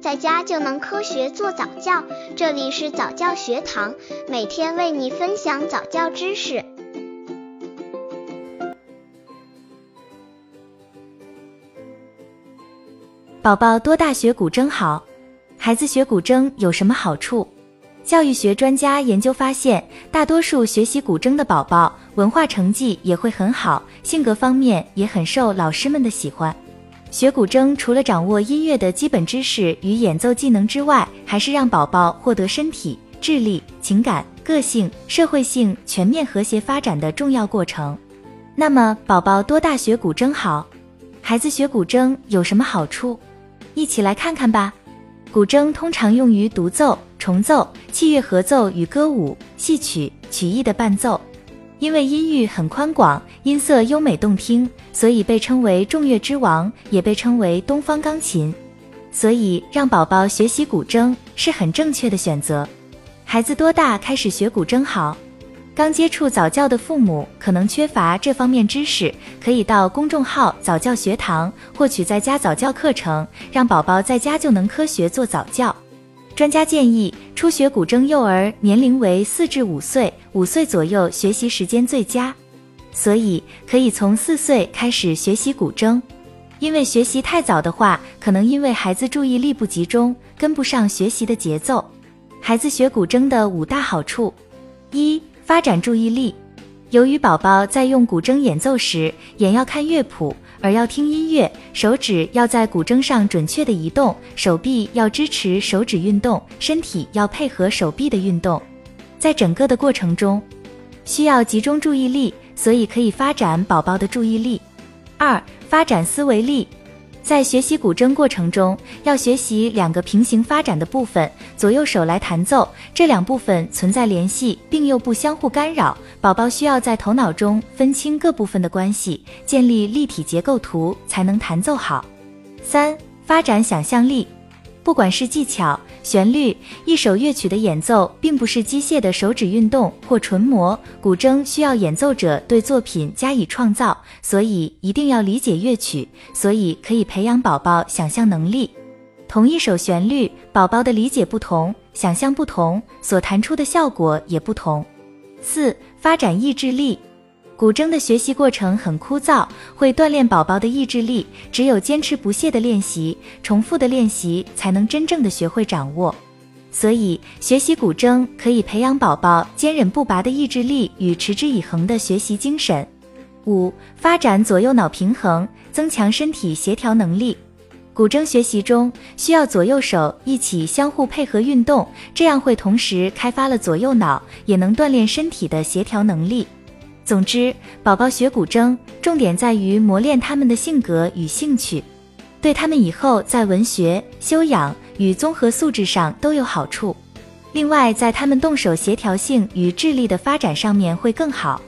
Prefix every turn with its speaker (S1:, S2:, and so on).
S1: 在家就能科学做早教。这里是早教学堂，每天为你分享早教知识。
S2: 宝宝多大学古筝好？孩子学古筝有什么好处？教育学专家研究发现，大多数学习古筝的宝宝，文化成绩也会很好，性格方面也很受老师们的喜欢。学古筝除了掌握音乐的基本知识与演奏技能之外，还是让宝宝获得身体、智力、情感、个性、社会性全面和谐发展的重要过程。那么，宝宝多大学古筝好？孩子学古筝有什么好处？一起来看看吧。古筝通常用于独奏、重奏、器乐合奏与歌舞、戏曲、曲艺的伴奏。因为音域很宽广，音色优美动听，所以被称为众乐之王，也被称为东方钢琴。所以让宝宝学习古筝是很正确的选择。孩子多大开始学古筝好？刚接触早教的父母可能缺乏这方面知识，可以到公众号早教学堂获取在家早教课程，让宝宝在家就能科学做早教。专家建议，初学古筝幼儿年龄为四至五岁，五岁左右学习时间最佳，所以可以从四岁开始学习古筝。因为学习太早的话，可能因为孩子注意力不集中，跟不上学习的节奏。孩子学古筝的五大好处：一发展注意力，由于宝宝在用古筝演奏时，眼要看乐谱，耳要听音乐，手指要在古筝上准确的移动，手臂要支持手指运动，身体要配合手臂的运动，在整个的过程中，需要集中注意力，所以可以发展宝宝的注意力。二、发展思维力。在学习古筝过程中，要学习两个平行发展的部分，左右手来弹奏，这两部分存在联系，并又不相互干扰。宝宝需要在头脑中分清各部分的关系，建立立体结构图，才能弹奏好。三、发展想象力。不管是技巧、旋律，一首乐曲的演奏并不是机械的手指运动或纯模，古筝需要演奏者对作品加以创造，所以一定要理解乐曲，所以可以培养宝宝想象能力。同一首旋律，宝宝的理解不同，想象不同，所弹出的效果也不同。四、发展意志力。古筝的学习过程很枯燥，会锻炼宝宝的意志力。只有坚持不懈的练习，重复的练习，才能真正的学会掌握。所以，学习古筝可以培养宝宝坚韧不拔的意志力与持之以恒的学习精神。五、发展左右脑平衡，增强身体协调能力。古筝学习中需要左右手一起相互配合运动，这样会同时开发了左右脑，也能锻炼身体的协调能力。总之，宝宝学古筝重点在于磨练他们的性格与兴趣，对他们以后在文学、修养与综合素质上都有好处。另外，在他们动手协调性与智力的发展上面会更好。